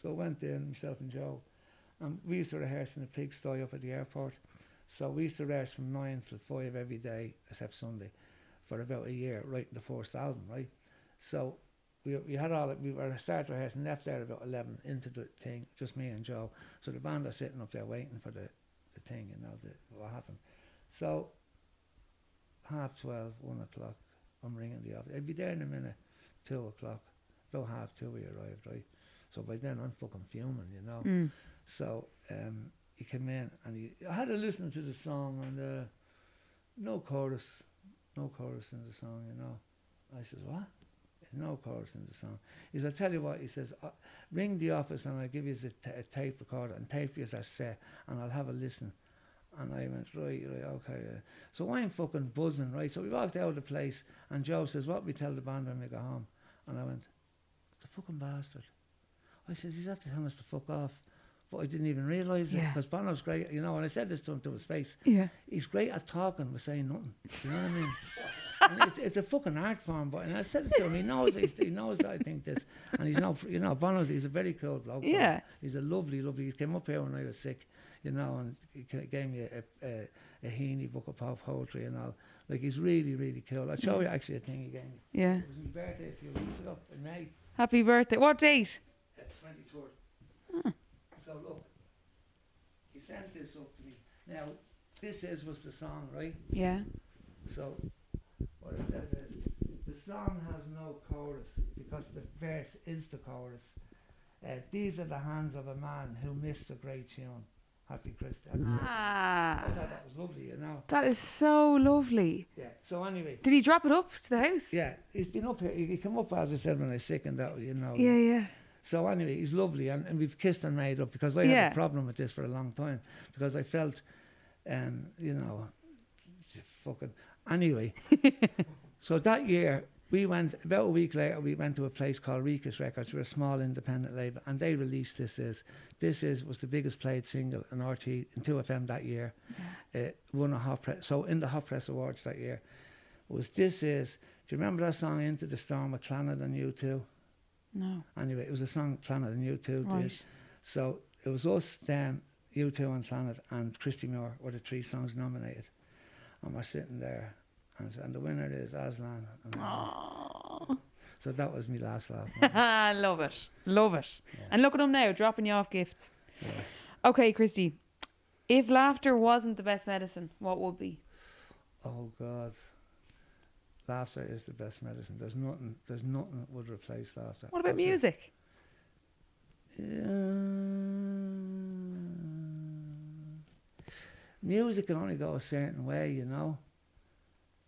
So I went in, myself and Joe, and we used to rehearse in a pigsty up at the airport. So we used to rehearse from 9 till 5 every day, except Sunday, for about a year, writing the first album, right? So we, we had all, we were started rehearsing, left there about 11, into the thing, just me and Joe. So the band are sitting up there waiting for the, the thing, you know, the, what happened. So half 12, 1 o'clock, I'm ringing the office. I'll be there in a minute, 2 o'clock about half two we arrived, right? So by then I'm fucking fuming, you know. Mm. So um, he came in and he, I had to listen to the song and uh, no chorus, no chorus in the song, you know. I says, what? No chorus in the song. He says, I'll tell you what, he says, uh, ring the office and I'll give you a, tape recorder and tape you as I say and I'll have a listen. And I went, right, right, okay. Uh. So I'm fucking buzzing, right? So we walked out of the place and Joe says, what we tell the band when we go home? And I went, the fucking bastard. I says, he's after telling us to fuck off. But I didn't even realise it Yeah. because Bono's great, you know, and I said this to him to his face. Yeah. He's great at talking but saying nothing. Do you know what I mean? it's, it's a fucking art form, but and I said it to him. He knows he, he knows that I think this, and he's not. You know, Bono's he's a very cool bloke. Bono. Yeah. he's a lovely, lovely. He came up here when I was sick, you know, and he gave me a a, a, Heaney book of poetry and all. Like he's really, really cool. I'll show you actually a thing he gave me. Yeah. It was his birthday a few weeks ago in May. Happy birthday. What date? Uh, Twenty third. Hmm. So look, he sent this up to me. Now, this is was the song, right? Yeah. So what it says is the song has no chorus because the verse is the chorus. Uh, these are the hands of a man who missed a great tune. Happy Christmas. Ah. I thought that was lovely, you know. That is so lovely. Yeah. So anyway, Did he drop it up to the house? yeah, he's been up here. He came up as I said when I was sick and that, you know. Yeah, yeah. So anyway, he's lovely, and, and we've kissed and made up because I had a problem with this for a long time because I felt, um, you know, fucking. Anyway, so that year we went about a week later. We went to a place called Ricus Records, we're a small independent label, and they released this is this is was the biggest played single in RT in Two FM that year. Uh, won a hot press. So in the hot press awards that year. was this is. Do you remember that song Into the Storm with Clannad and U2? No. Anyway, it was a song Clannad and U2 did. So it was us, them, U2 and Clannad and Christy Moore were the three songs nominated. And we're sitting there and, and the winner is Aslan. Aww. so that was me last laugh. man. Love it. Love it. Yeah. And look at him now, dropping you off gifts. Yeah. Okay, Christy. If laughter wasn't the best medicine, what would be? Oh God. Laughter is the best medicine. There's nothing there's nothing that would replace laughter. What about music? Um, music can only go a certain way, you know.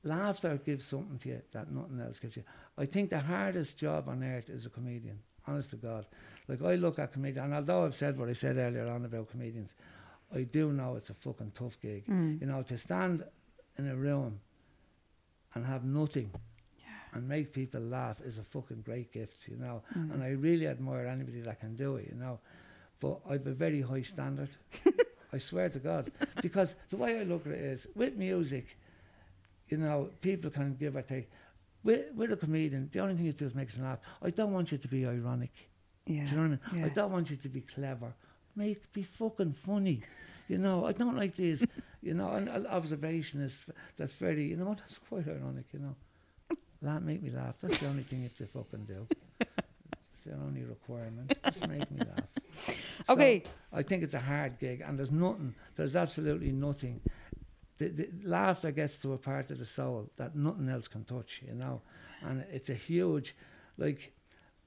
Laughter gives something to you that nothing else gives you. I think the hardest job on earth is a comedian, honest to God. Like I look at comedians, and although I've said what I said earlier on about comedians, I do know it's a fucking tough gig. Mm. You know, to stand in a room and have nothing and make people laugh is a fucking great gift, you know. Mm. And I really admire anybody that can do it, you know. But I've a very high standard. I swear to God. Because the way I look at it is with music, you know, people can give or take. With, with a comedian, the only thing you do is make them laugh. I don't want you to be ironic. Yeah. Do you know what I mean? Yeah. I don't want you to be clever. Make be fucking funny. You know, I don't like these. You know, an an observation is that's very. You know what? That's quite ironic. You know, that make me laugh. That's the only thing you have to fucking do. It's the only requirement. Just make me laugh. So, Okay. I think it's a hard gig, and there's nothing. There's absolutely nothing. The, the laughter gets to a part of the soul that nothing else can touch. You know, and it's a huge, like.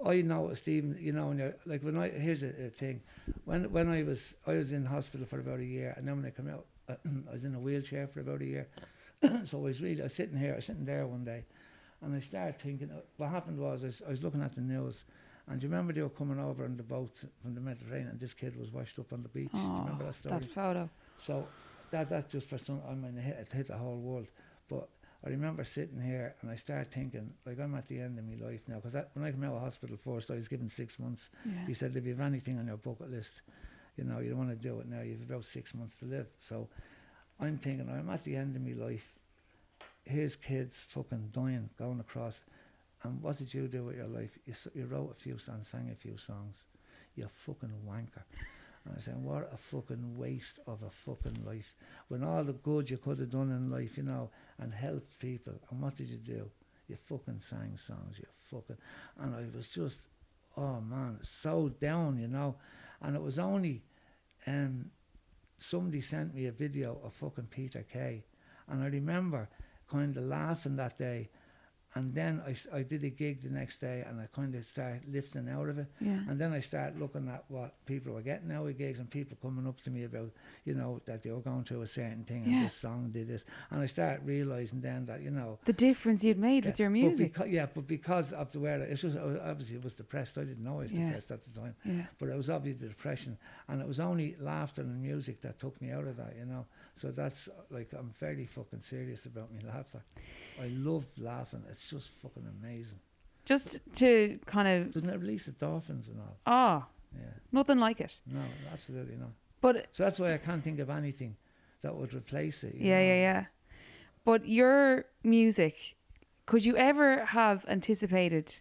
I noticed even, you know, when you're, like when I here's a, a thing, when when I was I was in hospital for about a year, and then when I come out, I was in a wheelchair for about a year. so I was really, I was sitting here, I was sitting there one day, and I started thinking. uh, What happened was I was, I was looking at the news, and do you remember they were coming over on the boats from the Mediterranean, and this kid was washed up on the beach. do you remember Oh, that story? that photo. So that that's just for some. I mean, it hit, it hit the whole world. But I remember sitting here and I started thinking, like I'm at the end of my life now. Because when I came out of hospital first, I was given six months. Yeah. He said, if you have anything on your bucket list, you know, you don't want to do it now. You've about six months to live. So I'm thinking, I'm at the end of my life. Here's kids fucking dying, going across. And what did you do with your life? You, you wrote a few songs, sang a few songs. You fucking wanker. And I said, what a fucking waste of a fucking life. When all the good you could have done in life, you know, and helped people. And what did you do? You fucking sang songs, you fucking. And I was just, oh man, so down, you know. And it was only, um, somebody sent me a video of fucking Peter Kay. And I remember kind of laughing that day. And then I, I did a gig the next day and I kind of started lifting out of it. Yeah. And then I started looking at what people were getting out of gigs and people coming up to me about, you know, that they were going through a certain thing Yeah. and this song did this. And I started realising then that, you know, The difference you'd made with yeah, your but music. beca- yeah, but because of the way it was uh, obviously it was depressed. I didn't know I was Yeah. depressed at the time. yeah. But it was obviously the depression. And it was only laughter and music that took me out of that, you know. So that's like, I'm very fucking serious about my laughter. I love laughing. It's just fucking amazing. Just to kind of, Doesn't it release endorphins and all? ah, Yeah. nothing like it. No, absolutely not. But So that's why I can't think of anything that would replace it. yeah, know. yeah, yeah. But your music, could you ever have anticipated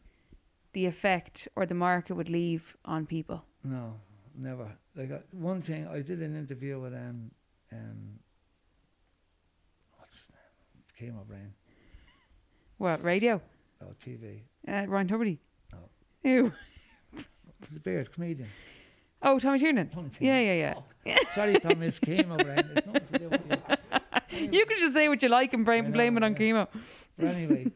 the effect or the mark it would leave on people? No, never. Like uh, one thing, I did an interview with um, um, Came O'Brien. What, radio? Oh, TV. Uh, Ryan Tubridy? No. Ew. He's a beard comedian. Oh, Tommy Tiernan? Tommy Yeah, Tiernan. yeah, yeah. Fuck. Sorry, Thomas. Came O'Brien. It's nothing to do with you. You can just say what you like and blame, know, blame it on yeah. chemo. But anyway,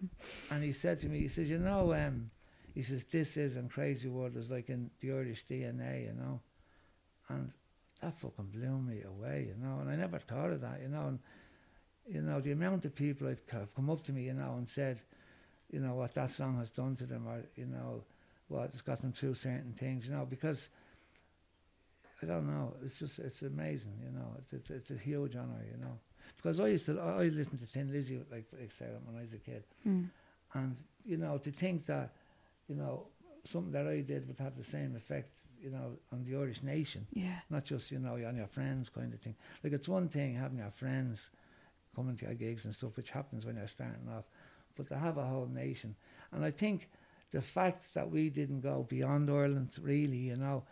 and he said to me, he says, you know, um, he says, this is and crazy world is like in the Irish DNA, you know, and that fucking blew me away, you know, and I never thought of that, you know, and you know the amount of people have have come up to me, you know, and said, you know, what that song has done to them, or you know, what it's got them through certain things, you know, because. I don't know. It's just it's amazing, you know. It's it's, it's a huge honor, you know. Because I used to I I listened to Thin Lizzy like like say when I was a kid, Mm. and you know to think that you know something that I did would have the same effect you know on the Irish nation Yeah. not just you know on your friends kind of thing like it's one thing having your friends coming to your gigs and stuff which happens when you're starting off but to have a whole nation. And I think the fact that we didn't go beyond Ireland, really, you know,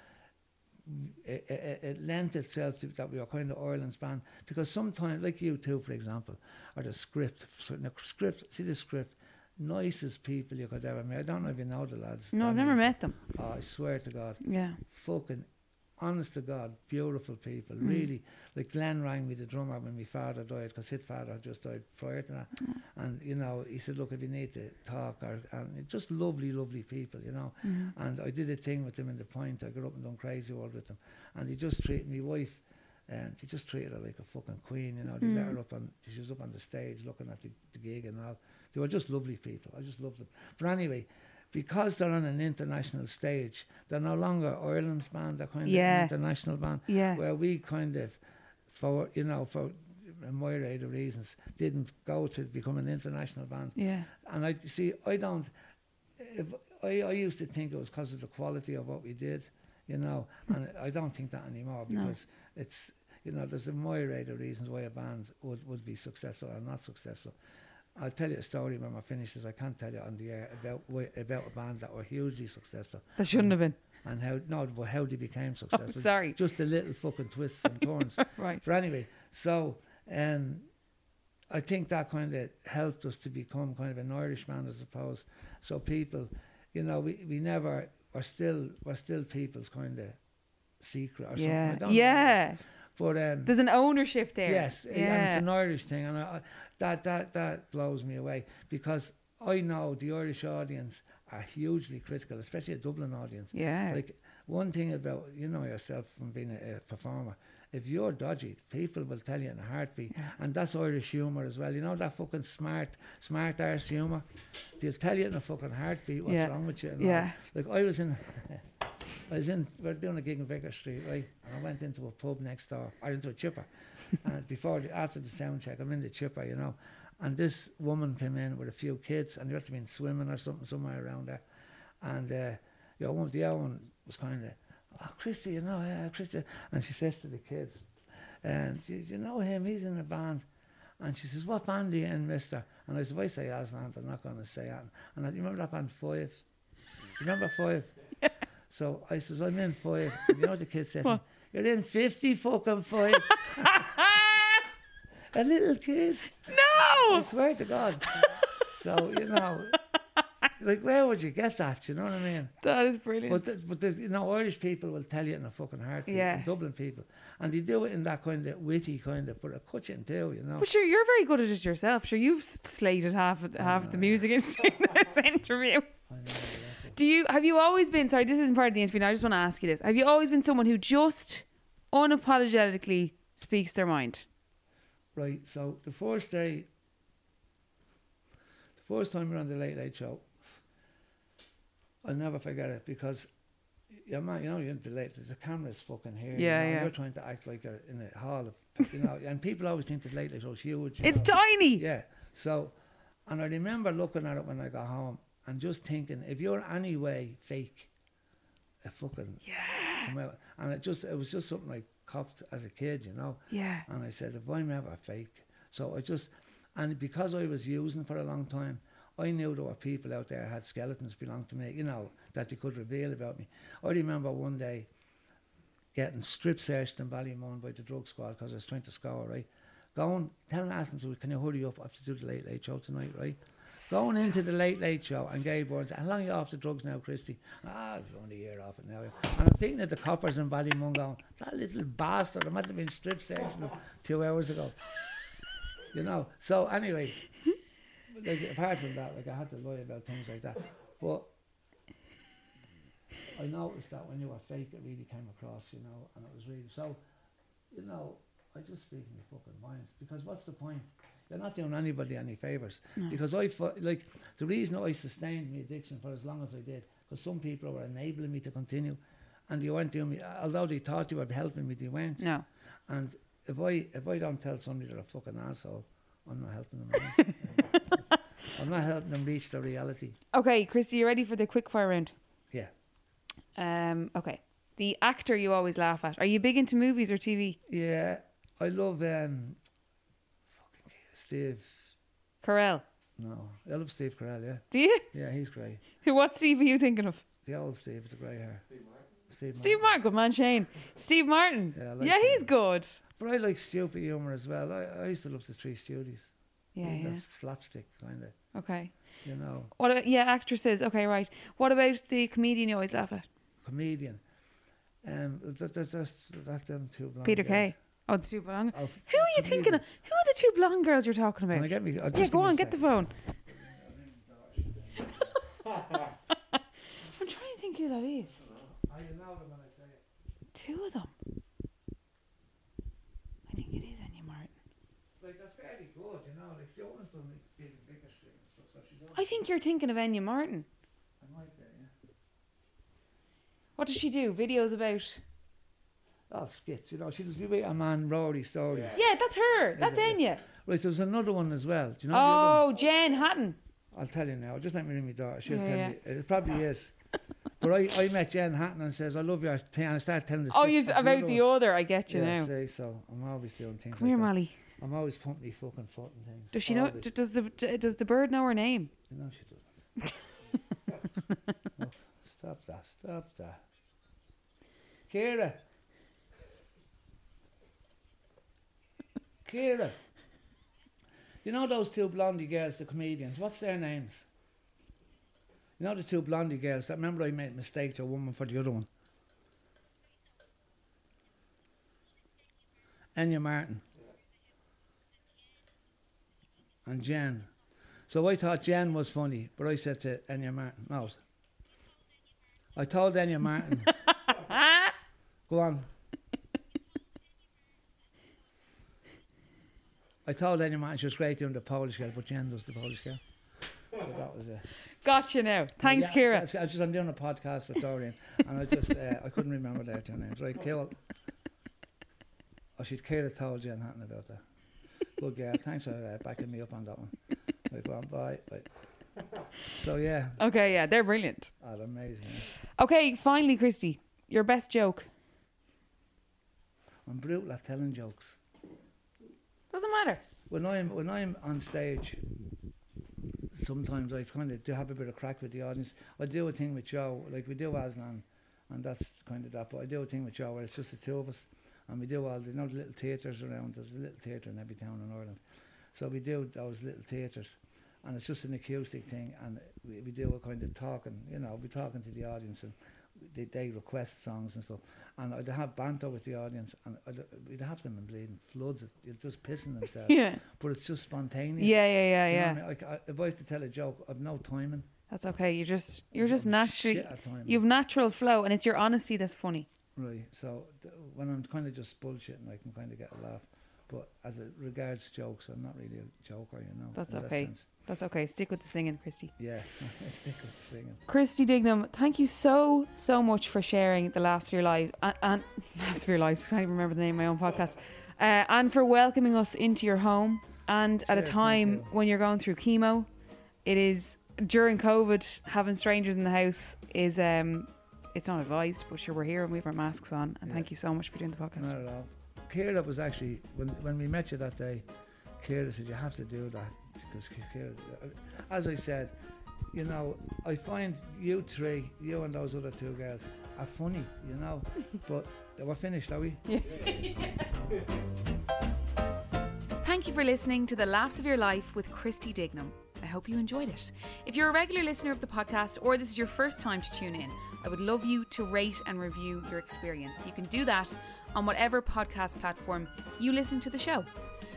it, it, it lent itself to that we were kind of Ireland's band because sometimes, like U2, for example, or the script, the script, see the script, nicest people you could ever meet. I don't know if you know the lads. No, I've never met them. Oh, I swear to God, Yeah. fucking honest to God, beautiful people. Mm. Really, like Glenn rang me, the drummer, when my father died, because his father had just died prior to that. Mm. And you know, he said, "Look, if you need to talk, or and just lovely, lovely people, you know." Mhm. And I did a thing with them in the point. I got up and done crazy world with them, and he just treated my wife. And they just treated her like a fucking queen, you know. They let Mm. her up on, she was up on the stage looking at the, the gig and all. They were just lovely people. I just loved them. But anyway, because they're on an international stage, they're no longer Ireland's band. They're kind Yeah. of an international band Yeah. where we kind of, for you know, for a myriad of reasons, didn't go to become an international band. Yeah. And I see, I don't. If I, I used to think it was because of the quality of what we did, you know, and I don't think that anymore No. because it's you know there's a myriad of reasons why a band would, would be successful or not successful. I'll tell you a story when we're finished. I can't tell you on the air about about a band that were hugely successful That shouldn't have been. and how no, but how they became Oh, successful. sorry. Just the little fucking twists and turns. Right. But anyway, so um, I think that kind of helped us to become kind of an Irish man, I suppose. So people, you know, we, we never we're still we're still people's kind of secret or something. I Yeah. don't know what it is. Yeah. But um, There's an ownership there. Yes, and it's an Irish thing, and I, I, that that that blows me away because I know the Irish audience are hugely critical, especially a Dublin audience. Yeah. Like one thing about you know yourself from being a, a performer, if you're dodgy, people will tell you in a heartbeat, and that's Irish humour as well. You know that fucking smart, smart arse humour. They'll tell you in a fucking heartbeat what's Yeah. wrong with you. and all. Yeah. Like I was in, I was in. We are doing a gig in Vicar Street, right? And I went into a pub next door, or into a chipper, and before the, after the sound check, I'm in the chipper, you know, and this woman came in with a few kids, and they must have been swimming or something somewhere around there, and uh, you know, one of the other one was kind of, oh, Christy, you know, yeah, Christy, and she says to the kids, and you, you know him, he's in a band. And she says, what band are you in, mister? And I said, if I say Aslan, I'm not going to say that. And I, you remember that band Five? You remember Five? So I says, I'm in Five. And you know what the kid said? What? You're in 50 fucking Five. a little kid. No! I swear to God. so, you know, like, where would you get that? You know what I mean? That is brilliant. But, the, but the, you know, Irish people will tell you in a fucking heartbeat. Yeah. Dublin people. And they do it in that kind of witty kind of, but a cut you in two, you know. But sure, you're very good at it yourself. Sure, you've slated half of, half of the oh, music in this interview. I know, yeah. Do you have you always been? Sorry, this isn't part of the interview. Now I just want to ask you this: Have you always been someone who just unapologetically speaks their mind? Right, so the first day, the first time we were on the Late Late Show, I'll never forget it because, yeah, man, you know, you're in the late, the camera's fucking here. you Yeah, know, yeah. You're trying to act like you're in a hall of, you know, and people always think the Late Late Show's huge. you It's know. tiny. Yeah. So, and I remember looking at it when I got home and just thinking, if you're any way fake, a fucking Yeah. and it just it was just something I copped as a kid, you know. Yeah. And I said, if I'm ever fake, so I just, and because I was using for a long time, I knew there were people out there had skeletons belong to me, you know, that they could reveal about me. I remember one day getting strip searched in Ballymun by the drug squad because I was trying to score, right? Going, telling, asking them, can you hurry up? I have to do the late late show tonight, right? Going into the late late show and Gay Byrne, how long are you off the drugs now, Christy? Ah, I've only a year off it now. And I'm thinking of the coppers in Ballymun going, that little bastard, I must have been strip searching him two hours ago. You know, so anyway, like apart from that, like I had to lie about things like that. But I noticed that when you were fake, it really came across, you know, and it was really so. You know, I just speak in my fucking mind because what's the point? You're not doing anybody any favors because I like the reason I sustained my addiction for as long as I did because some people were enabling me to continue, and they weren't doing me. Although they thought they were helping me, they weren't. No. And if I if I don't tell somebody they're a fucking asshole, I'm not helping them. I'm not helping them reach the reality. Okay, Christy, you ready for the quick fire round? Yeah. Um. Okay. The actor you always laugh at. Are you big into movies or TV? Yeah, I love um, fucking Steve. Carell. No, I love Steve Carell. Yeah, Do you? yeah, he's great. Who? What Steve are you thinking of? The old Steve with the grey hair. Steve. Martin. Steve Martin. Good man, Shane. Steve Martin. Yeah, like yeah, he's good. But I like stupid humour as well. I, I used to love the Three Stooges. Yeah, yeah. That's slapstick kind of. Okay. You know, What? About, yeah, actresses. Okay, right. What about the comedian you always laugh at? comedian. Um, that, that, that's that them two blonde Peter girls. Kay. Oh, the two blonde. Oh, Who are you thinking of? Who are the two blonde girls you're talking Can about? I get me? I'll yeah, just go give me a on, get the phone. I'm trying to think who that is. You know them when I say it. Two of them. I think it is Enya Martin. Like they're fairly good, you know. Like Fiona's done like big Vicar Street and stuff, so she's. I think you're thinking of Enya Martin. I might be, yeah. What does she do? Videos about? Oh, skits, you know. She does be with a man, Rory stories. Yeah, that's her. That's it? Enya. Right, there's another one as well. Do you know the other oh, one? Oh, Jen Hatton. I'll tell you now. Just let me ring my daughter. She'll Yeah, tell yeah. me. It probably is. But I, I met Jen Hatton and says, I love your thing. And I started telling the story. Oh, skits you about about the other other. I get you one. yeah, now. see, so I'm always doing things Come here, that. Molly. I'm always pumping me fucking foot things. Does she know? Always. d- Does the d- does the bird know her name? You know she doesn't. Look, oh, stop that, stop that. Kira. Kira. You know those two blondie girls, the comedians, what's their names? You know the two blondie girls, that remember I made a mistake to a woman for the other one? Enya Martin. And Jen. So I thought Jen was funny, but I said to Enya Martin, no. I told Enya Martin, go on. I told Martin she was great doing the Polish girl, but Jen does the Polish girl. So that was it. Gotcha now. Thanks, Yeah, Kira. I just I'm doing a podcast with Doireann, and I just uh, I couldn't remember their two names. Right, Kira. Oh, she'd Kira told Jen Hatton about that. Good girl. Thanks for uh, backing me up on that one. Right, go on, bye. So yeah, Okay, yeah, they're brilliant. oh, they're amazing. yeah. Okay, finally, Christy, your best joke. I'm brutal at telling jokes. Doesn't matter. When I'm when I'm on stage, sometimes I kind of do have a bit of crack with the audience. I do a thing with Joe, like we do Aslan, and that's kind of that. But I do a thing with Joe where it's just the two of us, and we do all the you know the little theatres around. There's a little theatre in every town in Ireland, so we do those little theatres, and it's just an acoustic thing, and we, we do a kind of talking. You know, we're talking to the audience and. They, they request songs and stuff, and I'd have banter with the audience, and I'd, we'd have them in bleeding floods. of- They're just pissing themselves Yeah. but it's just spontaneous. Yeah, yeah, yeah, Do you know yeah. I mean? Like, I, if I have to tell a joke, I've no timing. That's okay. You're just you're just naturally shit at timing. you've natural flow, and it's your honesty that's funny. right. So th- when I'm kind of just bullshitting, I can kind of get a laugh. But as it regards jokes, I'm not really a joker, you know. That's in that okay. That's okay. Stick with the singing, Christy. Yeah, stick with the singing. Christy Dignam, thank you so so much for sharing the last of your life and, and last of your lives. Can't even remember the name of my own podcast, uh, and for welcoming us into your home. And at a time you. when you're going through chemo, it is during COVID having strangers in the house is um it's not advised. But sure, we're here and we have our masks on. And Yeah. thank you so much for doing the podcast. Not at all. Kira was actually when when we met you that day. Kira said you have to do that because Kira, as I said, you know, I find you three, you and those other two girls, are funny, you know. but we're finished, are we? Thank you for listening to The Laughs of Your Life with Christy Dignam. I hope you enjoyed it. If you're a regular listener of the podcast or this is your first time to tune in, I would love you to rate and review your experience. You can do that on whatever podcast platform you listen to the show.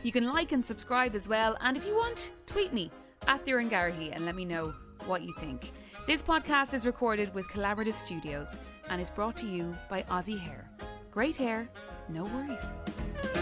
You can like and subscribe as well, and if you want, tweet me at Doireann Garrihy and let me know what you think. This podcast is recorded with Collaborative Studios and is brought to you by Aussie Hair. Great hair, no worries.